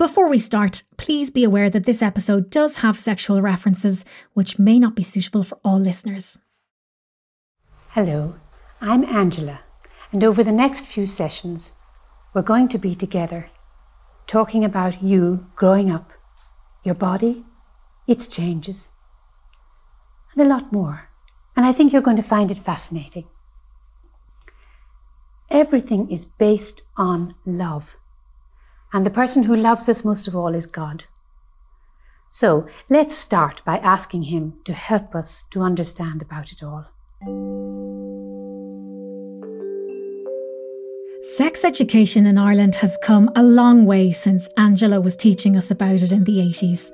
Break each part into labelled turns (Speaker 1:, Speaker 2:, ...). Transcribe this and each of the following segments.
Speaker 1: Before we start, please be aware that this episode does have sexual references which may not be suitable for all listeners.
Speaker 2: Hello, I'm Angela, and over the next few sessions, we're going to be together talking about you growing up, your body, its changes, and a lot more. And I think you're going to find it fascinating. Everything is based on love. And the person who loves us most of all is God. So let's start by asking Him to help us to understand about it all.
Speaker 1: Sex education in Ireland has come a long way since Angela was teaching us about it in the 80s.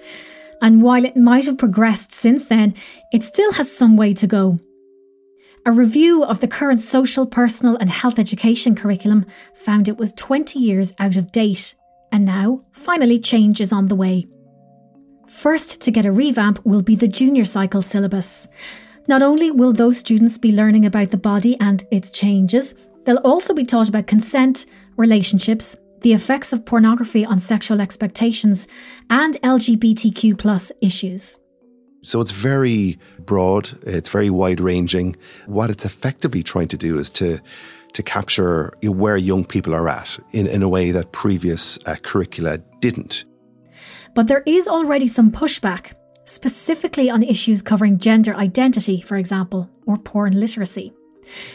Speaker 1: And while it might have progressed since then, it still has some way to go. A review of the current social, personal, and health education curriculum found it was 20 years out of date and now, finally, change is on the way. First to get a revamp will be the junior cycle syllabus. Not only will those students be learning about the body and its changes, they'll also be taught about consent, relationships, the effects of pornography on sexual expectations, and LGBTQ plus issues.
Speaker 3: So it's very broad, it's very wide ranging. What it's effectively trying to do is to to capture where young people are at in, in a way that previous uh, curricula didn't.
Speaker 1: But there is already some pushback, specifically on issues covering gender identity, for example, or porn literacy.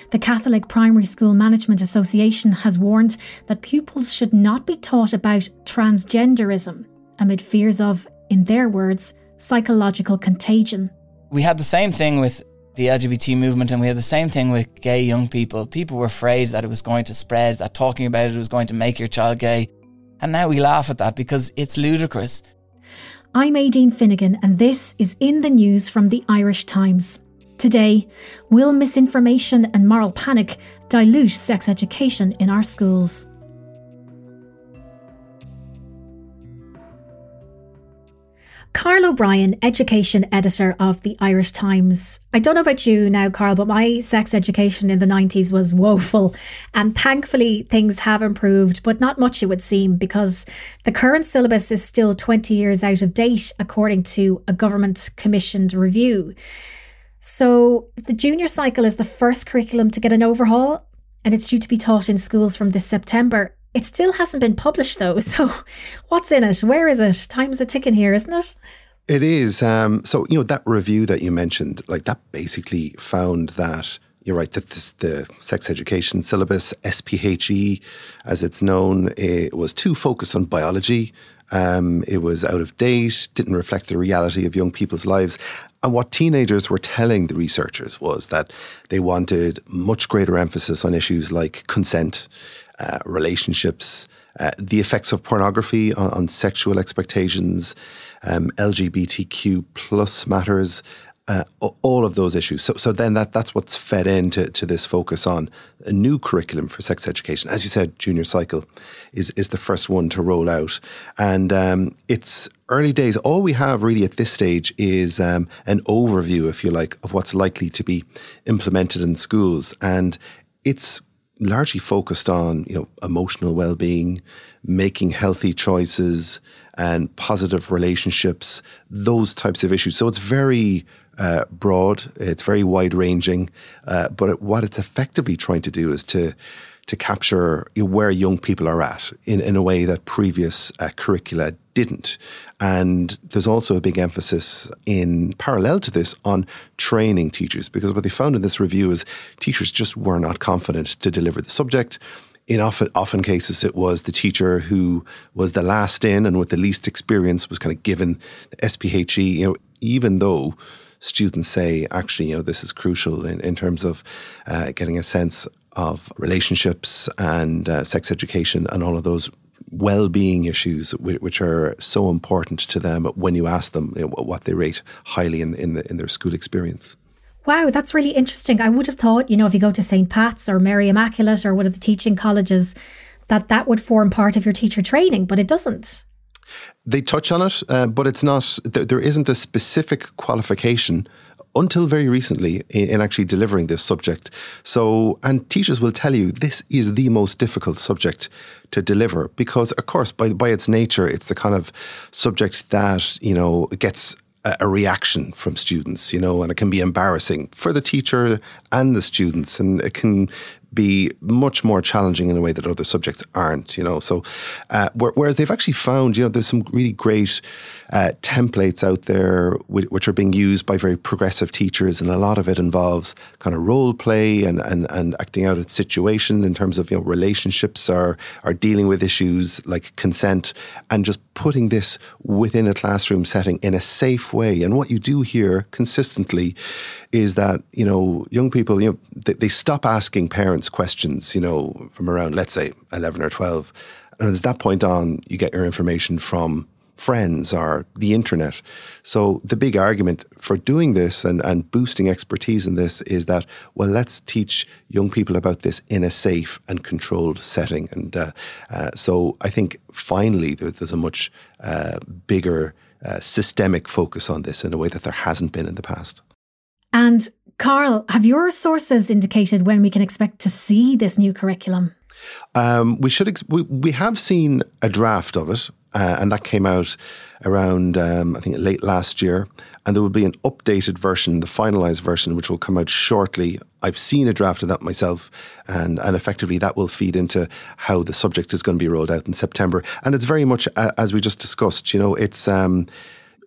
Speaker 1: The Catholic Primary School Management Association has warned that pupils should not be taught about transgenderism amid fears of, in their words, psychological contagion.
Speaker 4: We had the same thing with the LGBT movement, and we had the same thing with gay young people. People were afraid that it was going to spread, that talking about it was going to make your child gay. And now we laugh at that because it's ludicrous.
Speaker 1: I'm Aideen Finnegan, and this is In the News from the Irish Times. Today, will misinformation and moral panic dilute sex education in our schools? Carl O'Brien, education editor of the Irish Times. I don't know about you now, Carl, but my sex education in the 90s was woeful. And thankfully, things have improved, but not much, it would seem, because the current syllabus is still 20 years out of date, according to a government commissioned review. So, the junior cycle is the first curriculum to get an overhaul, and it's due to be taught in schools from this September. It still hasn't been published though. So what's in it? Where is it? Time's a ticking here, isn't it?
Speaker 3: It is. Um, so, you know, that review that you mentioned, like that basically found that you're right that this, the sex education syllabus, SPHE, as it's known, it was too focused on biology. Um, it was out of date, didn't reflect the reality of young people's lives. And what teenagers were telling the researchers was that they wanted much greater emphasis on issues like consent, uh, relationships, uh, the effects of pornography on, on sexual expectations, um, LGBTQ plus matters, uh, all of those issues. So, so then that that's what's fed into to this focus on a new curriculum for sex education. As you said, junior cycle is is the first one to roll out, and um, it's early days. All we have really at this stage is um, an overview, if you like, of what's likely to be implemented in schools, and it's largely focused on you know emotional well-being, making healthy choices, and positive relationships. Those types of issues. So it's very uh, broad. It's very wide-ranging. Uh, but what it's effectively trying to do is to to capture where young people are at in, in a way that previous uh, curricula didn't. And there's also a big emphasis in parallel to this on training teachers, because what they found in this review is teachers just were not confident to deliver the subject. In often, often cases, it was the teacher who was the last in and with the least experience was kind of given the SPHE, you know, even though students say, actually, you know, this is crucial in, in terms of uh, getting a sense of relationships and uh, sex education and all of those well-being issues which are so important to them when you ask them what they rate highly in in, the, in their school experience.
Speaker 1: Wow, that's really interesting. I would have thought, you know, if you go to St. Pat's or Mary Immaculate or one of the teaching colleges, that that would form part of your teacher training, but it doesn't.
Speaker 3: They touch on it, uh, but it's not. There isn't a specific qualification until very recently in, in, actually delivering this subject. So, and teachers will tell you this is the most difficult subject to deliver because, of course, by, by its nature, it's the kind of subject that, you know, gets a reaction from students, you know, and it can be embarrassing for the teacher and the students, and it can be much more challenging in a way that other subjects aren't, you know. So, uh, whereas they've actually found, you know, there's some really great uh, templates out there which are being used by very progressive teachers, and a lot of it involves kind of role play and, and, and acting out a situation in terms of you know relationships or or dealing with issues like consent, and just putting this within a classroom setting in a safe way. And what you do here consistently is that you know young people you know they, they stop asking parents questions you know from around let's say eleven or twelve, and at that point on you get your information from friends or the internet. So the big argument for doing this and, and boosting expertise in this is that, well, let's teach young people about this in a safe and controlled setting. And uh, uh, so I think finally there, there's a much uh, bigger uh, systemic focus on this in a way that there hasn't been in the past.
Speaker 1: And Carl, have your sources indicated when we can expect to see this new curriculum?
Speaker 3: Um, we should. Ex- we, we have seen a draft of it, uh, and that came out around um, I think late last year. And there will be an updated version, the finalized version, which will come out shortly. I've seen a draft of that myself, and and effectively that will feed into how the subject is going to be rolled out in September. And it's very much uh, as we just discussed. You know, it's. Um,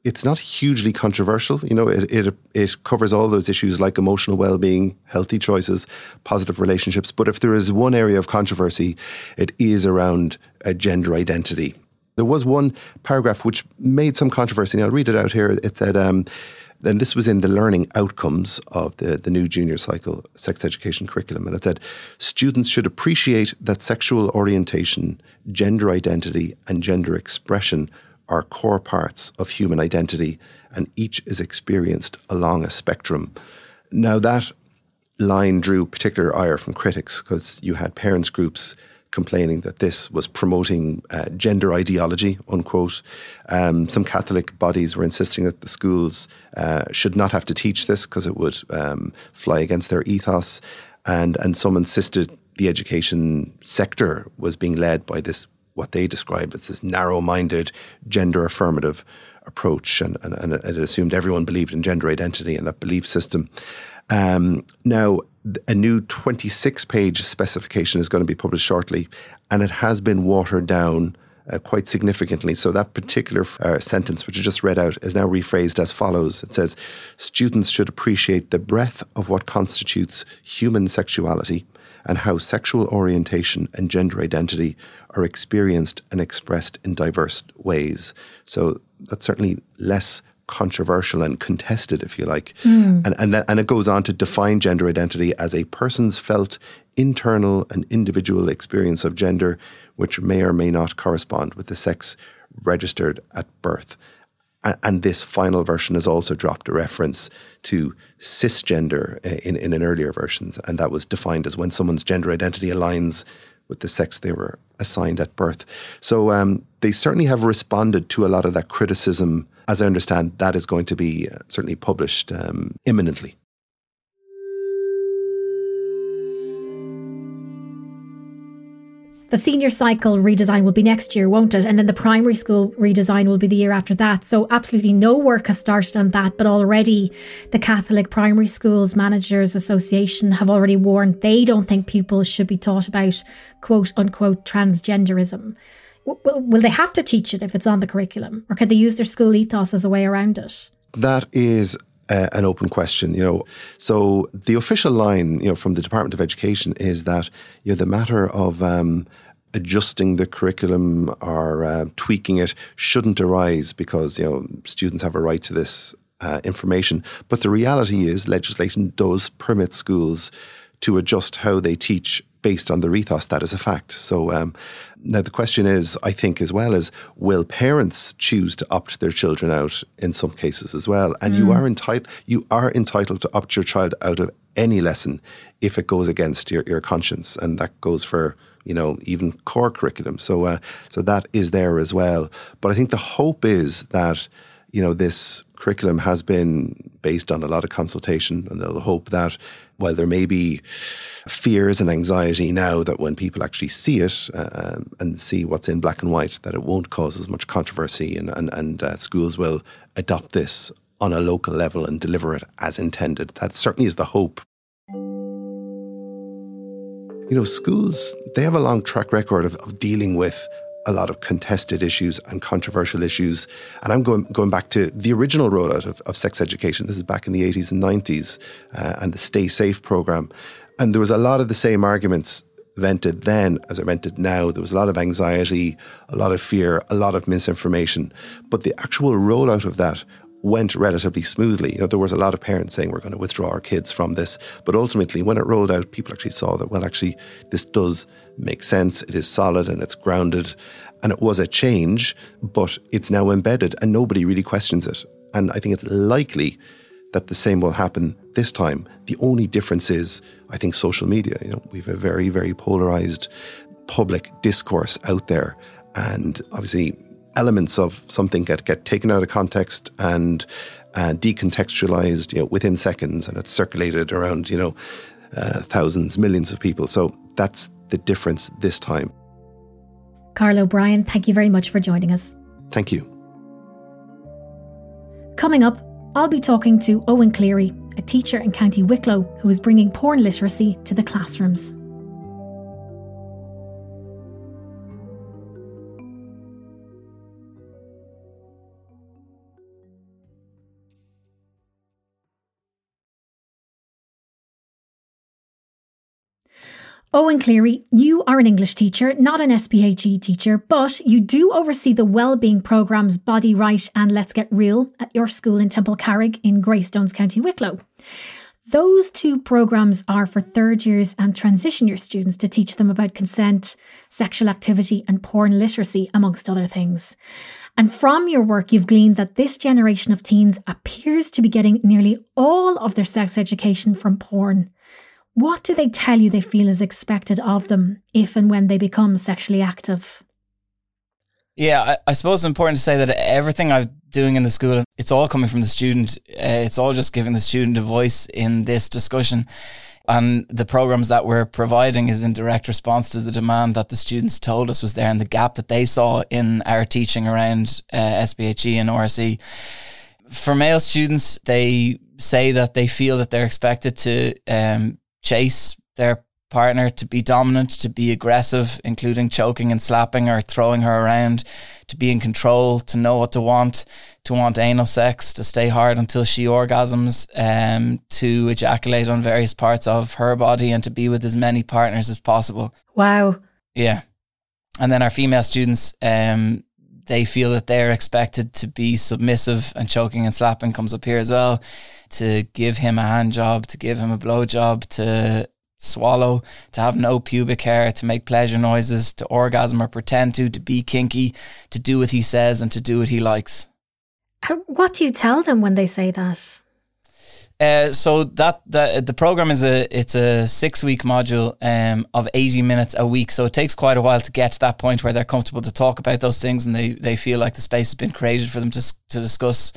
Speaker 3: it's not hugely controversial. You know, it, it it covers all those issues like emotional well-being, healthy choices, positive relationships. But if there is one area of controversy, it is around uh, gender identity there was one paragraph which made some controversy. And I'll read it out here. It said, um, and this was in the learning outcomes of the, the new junior cycle sex education curriculum. And it said, students should appreciate that sexual orientation, gender identity, and gender expression are core parts of human identity, and each is experienced along a spectrum. Now, that line drew particular ire from critics because you had parents' groups complaining that this was promoting uh, gender ideology, unquote. Um, some Catholic bodies were insisting that the schools uh, should not have to teach this because it would um, fly against their ethos. And, and some insisted the education sector was being led by this, what they described as this narrow minded, gender affirmative approach. And, and, and it assumed everyone believed in gender identity and that belief system. Um, now, a new 26 page specification is going to be published shortly, and it has been watered down uh, quite significantly. So, that particular uh, sentence, which I just read out, is now rephrased as follows It says, Students should appreciate the breadth of what constitutes human sexuality and how sexual orientation and gender identity are experienced and expressed in diverse ways. So, that's certainly less controversial and contested, if you like. Mm. And, and, and it goes on to define gender identity as a person's felt internal and individual experience of gender, which may or may not correspond with the sex registered at birth. And, and this final version has also dropped a reference to cisgender uh, in, in an earlier version, and that was defined as when someone's gender identity aligns with the sex they were assigned at birth. So um, they certainly have responded to a lot of that criticism as I understand, that is going to be uh, certainly published um, imminently.
Speaker 1: The senior cycle redesign will be next year, won't it? And then the primary school redesign will be the year after that. So, absolutely no work has started on that. But already, the Catholic Primary Schools Managers Association have already warned they don't think pupils should be taught about quote unquote transgenderism will they have to teach it if it's on the curriculum, or can they use their school ethos as a way around it?
Speaker 3: That is uh, an open question, you know. So the official line, you know, from the Department of Education is that you know the matter of um, adjusting the curriculum or uh, tweaking it shouldn't arise because you know students have a right to this uh, information. But the reality is, legislation does permit schools to adjust how they teach based on their ethos. That is a fact. So um, now the question is, I think, as well is will parents choose to opt their children out in some cases as well? And mm. you are entitled you are entitled to opt your child out of any lesson if it goes against your, your conscience, and that goes for you know even core curriculum. So uh, so that is there as well. But I think the hope is that you know, this curriculum has been based on a lot of consultation, and they'll hope that while there may be fears and anxiety now, that when people actually see it uh, and see what's in black and white, that it won't cause as much controversy, and and, and uh, schools will adopt this on a local level and deliver it as intended. That certainly is the hope. You know, schools, they have a long track record of, of dealing with a lot of contested issues and controversial issues. And I'm going going back to the original rollout of, of sex education. This is back in the 80s and 90s, uh, and the Stay Safe program. And there was a lot of the same arguments vented then as are vented now. There was a lot of anxiety, a lot of fear, a lot of misinformation. But the actual rollout of that went relatively smoothly. You know, there was a lot of parents saying we're going to withdraw our kids from this, but ultimately, when it rolled out, people actually saw that well, actually, this does make sense. It is solid and it's grounded, and it was a change, but it's now embedded, and nobody really questions it. And I think it's likely that the same will happen this time. The only difference is, I think, social media. You know, we have a very, very polarized public discourse out there, and obviously elements of something get, get taken out of context and uh, decontextualized you know, within seconds and it's circulated around you know uh, thousands millions of people. So that's the difference this time.
Speaker 1: Carl O'Brien thank you very much for joining us.
Speaker 3: Thank you.
Speaker 1: Coming up I'll be talking to Eoghan Cleary a teacher in County Wicklow who is bringing porn literacy to the classrooms Oh, Eoghan Cleary, you are an English teacher, not an SPHE teacher, but you do oversee the wellbeing programmes Body Right and Let's Get Real at your school in Temple Carrig in Greystones, County Wicklow. Those two programmes are for third years and transition year students to teach them about consent, sexual activity, and porn literacy, amongst other things. And from your work, you've gleaned that this generation of teens appears to be getting nearly all of their sex education from porn. What do they tell you they feel is expected of them if and when they become sexually active?
Speaker 4: Yeah, I, I suppose it's important to say that everything I'm doing in the school, it's all coming from the student. Uh, it's all just giving the student a voice in this discussion. And the programs that we're providing is in direct response to the demand that the students told us was there and the gap that they saw in our teaching around uh, SPHE and RSE. For male students, they say that they feel that they're expected to um, chase their partner, to be dominant, to be aggressive, including choking and slapping or throwing her around, to be in control, to know what to want, to want anal sex, to stay hard until she orgasms, um, to ejaculate on various parts of her body, and to be with as many partners as possible.
Speaker 1: Wow.
Speaker 4: Yeah. And then our female students, um, they feel that they're expected to be submissive and choking and slapping comes up here as well to give him a hand job, to give him a blow job, to swallow, to have no pubic hair, to make pleasure noises, to orgasm or pretend to, to be kinky, to do what he says and to do what he likes.
Speaker 1: Uh, what do you tell them when they say that?
Speaker 4: Uh, so that the the program is a it's a six week module um, of eighty minutes a week. So it takes quite a while to get to that point where they're comfortable to talk about those things and they they feel like the space has been created for them to to discuss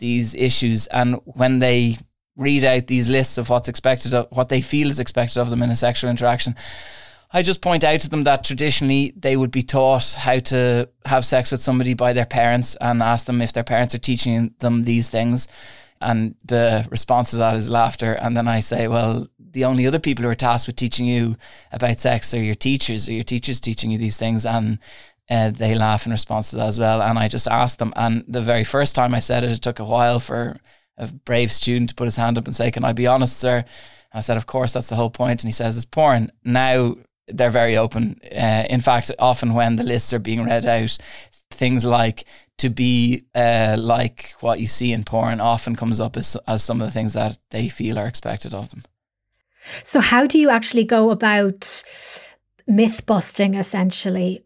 Speaker 4: these issues. And when they read out these lists of what's expected of what they feel is expected of them in a sexual interaction, I just point out to them that traditionally they would be taught how to have sex with somebody by their parents and ask them if their parents are teaching them these things. And the response to that is laughter. And then I say, well, the only other people who are tasked with teaching you about sex are your teachers, or your teachers teaching you these things. And uh, they laugh in response to that as well. And I just asked them. And the very first time I said it, it took a while for a brave student to put his hand up and say, Can I be honest, sir? I said, Of course, that's the whole point. And he says, It's porn. Now they're very open. Uh, in fact, often when the lists are being read out, things like to be uh, like what you see in porn often comes up as, as some of the things that they feel are expected of them.
Speaker 1: So, how do you actually go about myth busting essentially?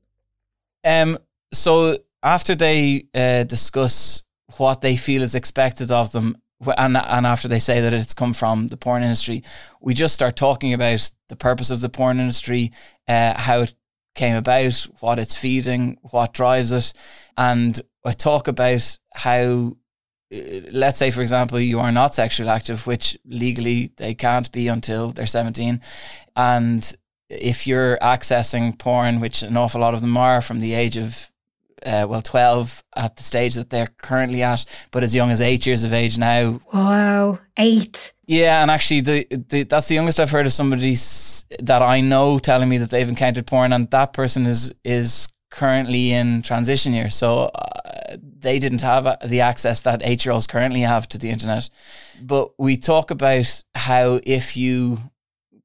Speaker 4: Um, so after they uh, discuss what they feel is expected of them, and and after they say that it's come from the porn industry, we just start talking about the purpose of the porn industry, uh, how it came about, what it's feeding, what drives it, and I talk about how uh, let's say, for example, you are not sexually active, which legally they can't be until they're 17. And if you're accessing porn, which an awful lot of them are from the age of, uh, well, 12 at the stage that they're currently at, but as young as eight years of age now.
Speaker 1: Wow, eight.
Speaker 4: Yeah, and actually, the, the that's the youngest I've heard of somebody that I know telling me that they've encountered porn, and that person is is currently in transition year. So uh, they didn't have the access that eight year olds currently have to the internet. But we talk about how if you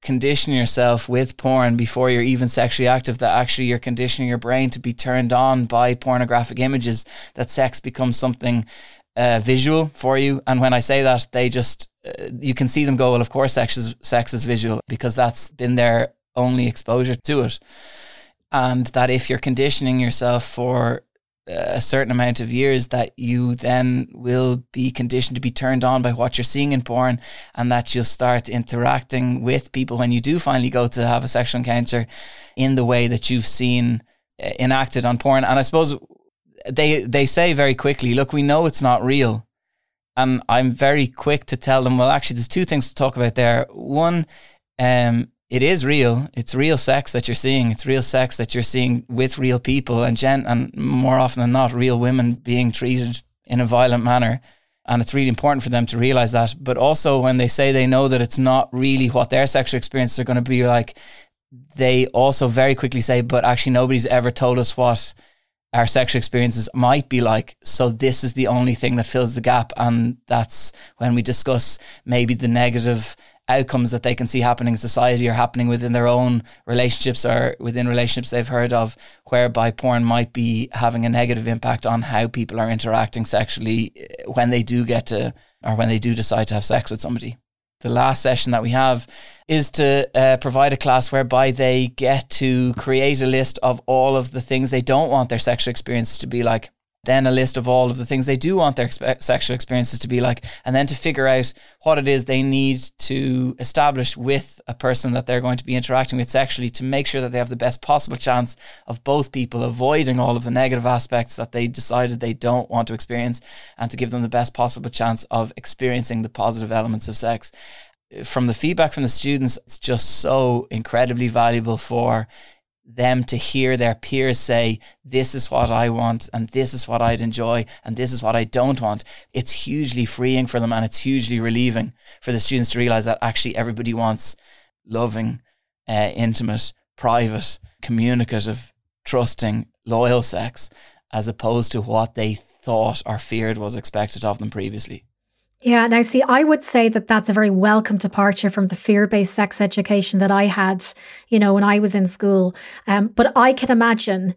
Speaker 4: condition yourself with porn before you're even sexually active, that actually you're conditioning your brain to be turned on by pornographic images, that sex becomes something uh, visual for you. And when I say that, they just, uh, you can see them go, well, of course, sex is, sex is visual because that's been their only exposure to it and that if you're conditioning yourself for a certain amount of years that you then will be conditioned to be turned on by what you're seeing in porn and that you'll start interacting with people when you do finally go to have a sexual encounter in the way that you've seen uh, enacted on porn. And i suppose they they say very quickly look we know it's not real. And i'm very quick to tell them well actually there's two things to talk about there. One um it is real. It's real sex that you're seeing. It's real sex that you're seeing with real people and gen- and more often than not, real women being treated in a violent manner. And it's really important for them to realize that. But also when they say they know that it's not really what their sexual experiences are going to be like, they also very quickly say, but actually nobody's ever told us what our sexual experiences might be like. So this is the only thing that fills the gap. And that's when we discuss maybe the negative outcomes that they can see happening in society or happening within their own relationships or within relationships they've heard of, whereby porn might be having a negative impact on how people are interacting sexually eh, when they do get to or when they do decide to have sex with somebody. The last session that we have is to uh, provide a class whereby they get to create a list of all of the things they don't want their sexual experience to be like then a list of all of the things they do want their expe- sexual experiences to be like, and then to figure out what it is they need to establish with a person that they're going to be interacting with sexually to make sure that they have the best possible chance of both people avoiding all of the negative aspects that they decided they don't want to experience and to give them the best possible chance of experiencing the positive elements of sex. From the feedback from the students, it's just so incredibly valuable for them to hear their peers say, This is what I want, and this is what I'd enjoy, and this is what I don't want. It's hugely freeing for them and it's hugely relieving for the students to realize that actually everybody wants loving, uh, intimate, private, communicative, trusting, loyal sex, as opposed to what they thought or feared was expected of them previously.
Speaker 1: Yeah, now see, I would say that that's a very welcome departure from the fear based sex education that I had, you know, when I was in school. Um, but I can imagine,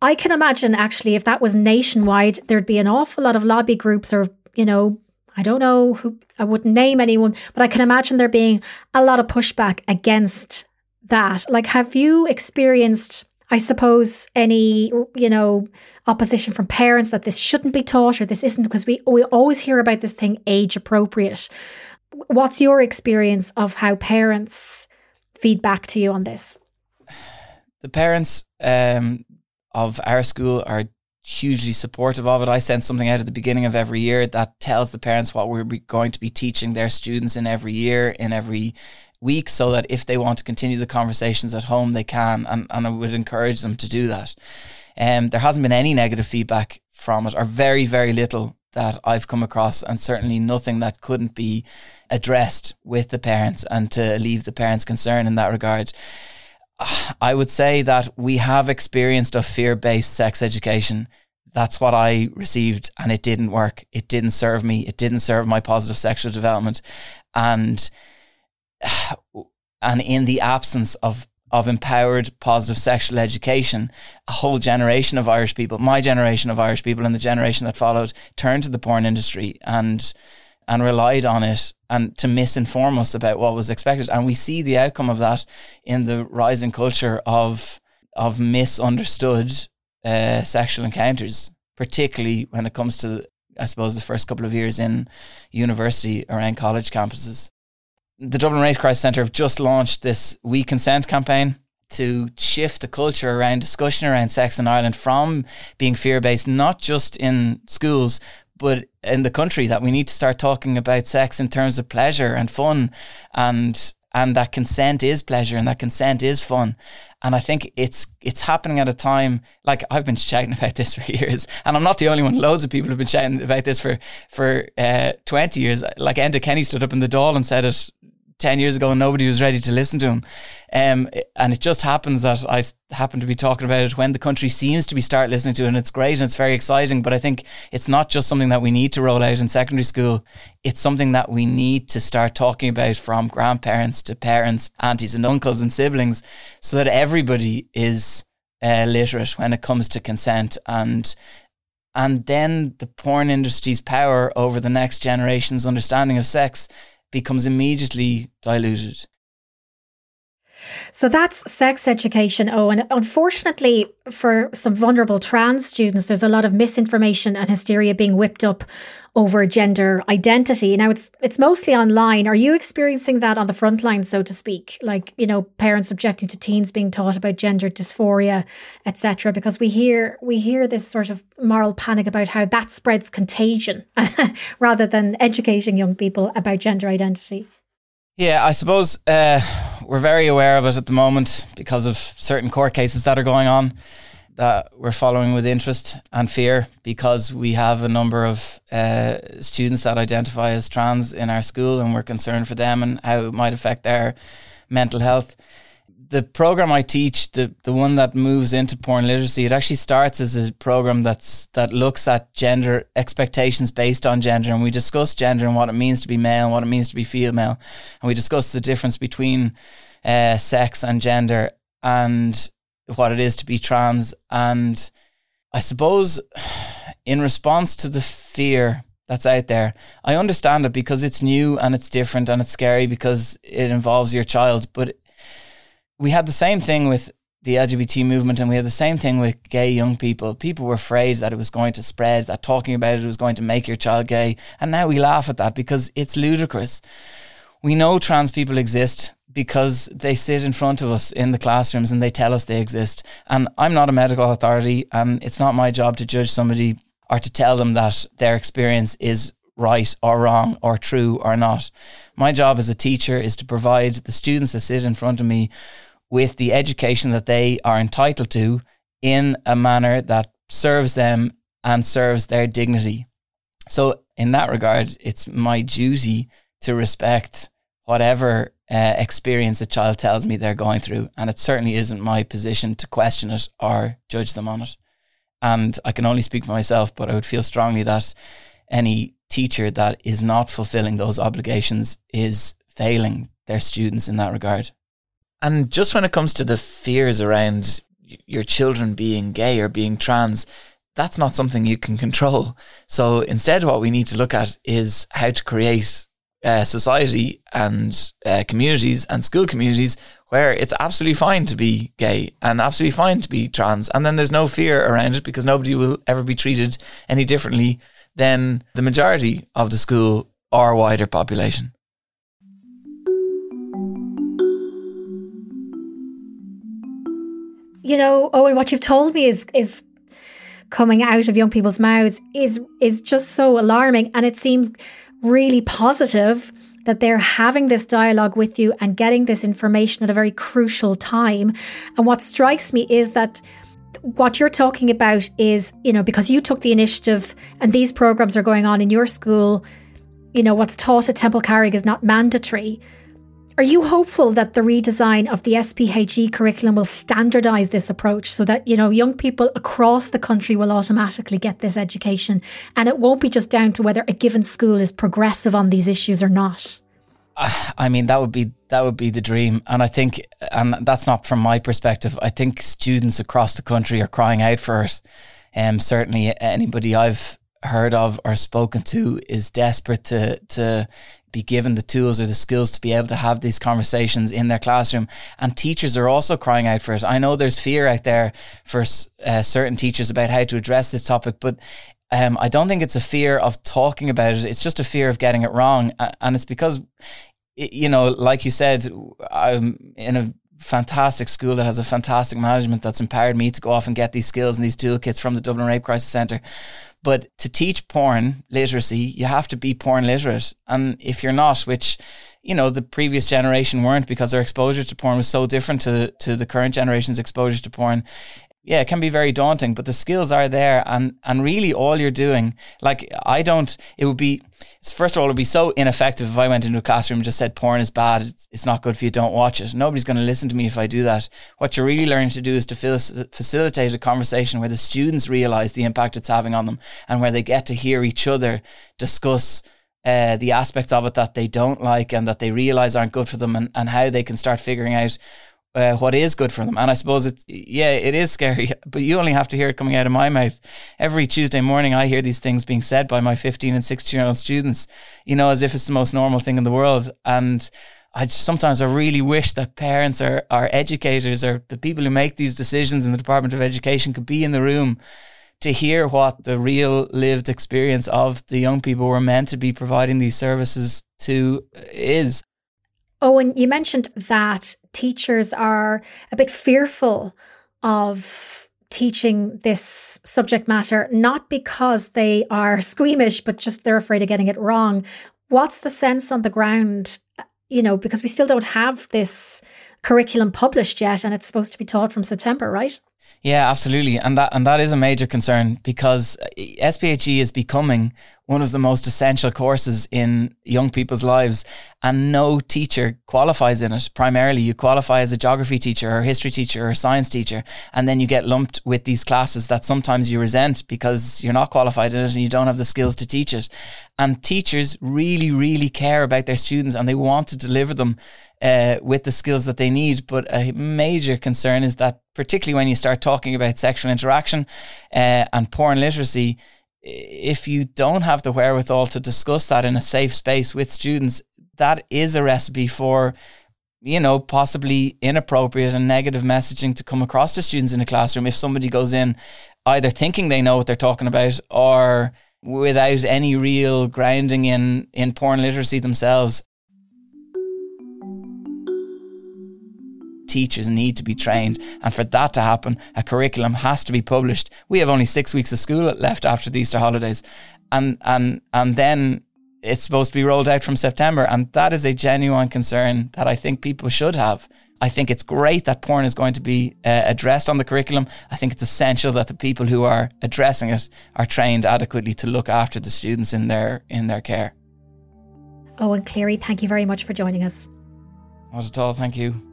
Speaker 1: I can imagine actually if that was nationwide, there'd be an awful lot of lobby groups or, you know, I don't know who, I wouldn't name anyone, but I can imagine there being a lot of pushback against that. Like, have you experienced I suppose any you know opposition from parents that this shouldn't be taught or this isn't because we we always hear about this thing age appropriate. What's your experience of how parents feed back to you on this?
Speaker 4: The parents um, of our school are hugely supportive of it. I send something out at the beginning of every year that tells the parents what we're going to be teaching their students in every year, in every week so that if they want to continue the conversations at home, they can. And, and I would encourage them to do that. Um, there hasn't been any negative feedback from it, or very, very little that I've come across, and certainly nothing that couldn't be addressed with the parents and to leave the parents concern in that regard. I would say that we have experienced a fear based sex education. That's what I received, and it didn't work. It didn't serve me. It didn't serve my positive sexual development. And and in the absence of of empowered positive sexual education, a whole generation of Irish people, my generation of Irish people and the generation that followed, turned to the porn industry and and relied on it and to misinform us about what was expected. And we see the outcome of that in the rising culture of of misunderstood uh, sexual encounters, particularly when it comes to I suppose the first couple of years in university around college campuses the Dublin Rape Crisis Centre have just launched this We Consent campaign to shift the culture around discussion around sex in Ireland from being fear based, not just in schools, but in the country that we need to start talking about sex in terms of pleasure and fun and and that consent is pleasure and that consent is fun and I think it's it's happening at a time like I've been shouting about this for years, and I'm not the only one. Loads of people have been shouting about this for for uh, 20 years. Like Enda Kenny stood up in the Dáil and said it 10 years ago and nobody was ready to listen to him. Um, and it just happens that I happen to be talking about it when the country seems to be start listening to it and it's great and it's very exciting. But I think it's not just something that we need to roll out in secondary school. It's something that we need to start talking about from grandparents to parents, aunties and uncles and siblings so that everybody is uh, literate when it comes to consent and and then the porn industry's power over the next generation's understanding of sex becomes immediately diluted.
Speaker 1: So that's sex education. Oh, and unfortunately, for some vulnerable trans students, there's a lot of misinformation and hysteria being whipped up over gender identity. Now it's it's mostly online. Are you experiencing that on the front line, so to speak? Like, you know, parents objecting to teens being taught about gender dysphoria, etc. Because we hear we hear this sort of moral panic about how that spreads contagion rather than educating young people about gender identity.
Speaker 4: Yeah, I suppose uh, we're very aware of it at the moment because of certain court cases that are going on that we're following with interest and fear because we have a number of uh, students that identify as trans in our school and we're concerned for them and how it might affect their mental health. The program I teach, the, the one that moves into porn literacy, it actually starts as a program that's that looks at gender expectations based on gender, and we discuss gender and what it means to be male and what it means to be female, and we discuss the difference between uh, sex and gender, and what it is to be trans. And I suppose in response to the fear that's out there, I understand it because it's new and it's different and it's scary because it involves your child. But we had the same thing with the LGBT movement and we had the same thing with gay young people. People were afraid that it was going to spread, that talking about it was going to make your child gay. And now we laugh at that because it's ludicrous. We know trans people exist because they sit in front of us in the classrooms and they tell us they exist. And I'm not a medical authority, and it's not my job to judge somebody or to tell them that their experience is right or wrong or true or not. My job as a teacher is to provide the students that sit in front of me with the education that they are entitled to in a manner that serves them and serves their dignity. So, in that regard, it's my duty to respect whatever uh, experience a child tells me they're going through. And it certainly isn't my position to question it or judge them on it. And I can only speak for myself, but I would feel strongly that any teacher that is not fulfilling those obligations is failing their students in that regard. And just when it comes to the fears around your children being gay or being trans, that's not something you can control. So instead, what we need to look at is how to create uh, society and uh, communities and school communities where it's absolutely fine to be gay and absolutely fine to be trans. And then there's no fear around it because nobody will ever be treated any differently than the majority of the school or wider population.
Speaker 1: You know, oh, Eoghan, what you've told me is is coming out of young people's mouths is is just so alarming and it seems really positive that they're having this dialogue with you and getting this information at a very crucial time. And what strikes me is that what you're talking about is, you know, because you took the initiative and these programs are going on in your school, you know, what's taught at Temple Carrig is not mandatory. Are you hopeful that the redesign of the SPHE curriculum will standardize this approach so that, you know, young people across the country will automatically get this education and it won't be just down to whether a given school is progressive on these issues or not?
Speaker 4: I mean that would be that would be the dream. And I think and that's not from my perspective. I think students across the country are crying out for it. Um certainly anybody I've heard of or spoken to is desperate to to be given the tools or the skills to be able to have these conversations in their classroom. And teachers are also crying out for it. I know there's fear out there for uh, certain teachers about how to address this topic, but um, I don't think it's a fear of talking about it. It's just a fear of getting it wrong. And it's because, you know, like you said, I'm in a fantastic school that has a fantastic management that's empowered me to go off and get these skills and these toolkits from the Dublin Rape Crisis Centre. But to teach porn literacy, you have to be porn literate. And if you're not, which you know the previous generation weren't because their exposure to porn was so different to to the current generation's exposure to porn yeah, it can be very daunting, but the skills are there, and and really all you're doing, like I don't, it would be first of all, it would be so ineffective if I went into a classroom and just said porn is bad, it's, it's not good for you, don't watch it. Nobody's going to listen to me if I do that. What you're really learning to do is to facilitate a conversation where the students realize the impact it's having on them, and where they get to hear each other discuss. Uh, the aspects of it that they don't like and that they realize aren't good for them, and, and how they can start figuring out uh, what is good for them. And I suppose it's, yeah, it is scary, but you only have to hear it coming out of my mouth. Every Tuesday morning, I hear these things being said by my 15 and 16 year old students, you know, as if it's the most normal thing in the world. And I sometimes I really wish that parents or, or educators or the people who make these decisions in the Department of Education could be in the room to hear what the real lived experience of the young people we're meant to be providing these services to is.
Speaker 1: Oh, and you mentioned that teachers are a bit fearful of teaching this subject matter, not because they are squeamish, but just they're afraid of getting it wrong. What's the sense on the ground? You know, because we still don't have this curriculum published yet, and it's supposed to be taught from September, right?
Speaker 4: Yeah, absolutely, and that and that is a major concern because SPHE is becoming one of the most essential courses in young people's lives, and no teacher qualifies in it. Primarily, you qualify as a geography teacher or history teacher or science teacher, and then you get lumped with these classes that sometimes you resent because you're not qualified in it and you don't have the skills to teach it. And teachers really, really care about their students and they want to deliver them uh, with the skills that they need. But a major concern is that, particularly when you start talking about sexual interaction uh, and porn literacy, if you don't have the wherewithal to discuss that in a safe space with students, that is a recipe for you know, possibly inappropriate and negative messaging to come across to students in a classroom if somebody goes in either thinking they know what they're talking about or without any real grounding in in porn literacy themselves. Teachers need to be trained. And for that to happen, a curriculum has to be published. We have only six weeks of school left after the Easter holidays. And, and, and then it's supposed to be rolled out from September. And that is a genuine concern that I think people should have. I think it's great that porn is going to be uh, addressed on the curriculum. I think it's essential that the people who are addressing it are trained adequately to look after the students in their in their care.
Speaker 1: Oh, and Cleary, thank you very much for joining us.
Speaker 4: Not at all, thank you.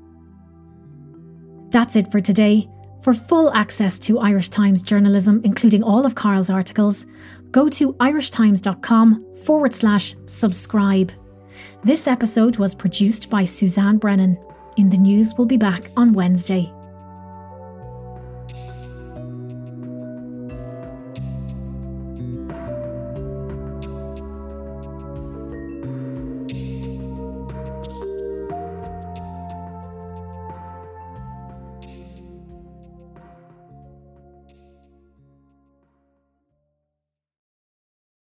Speaker 1: That's it for today. For full access to Irish Times journalism, including all of Carl's articles, go to irishtimes.com forward slash subscribe. This episode was produced by Suzanne Brennan. In the News we will be back on Wednesday.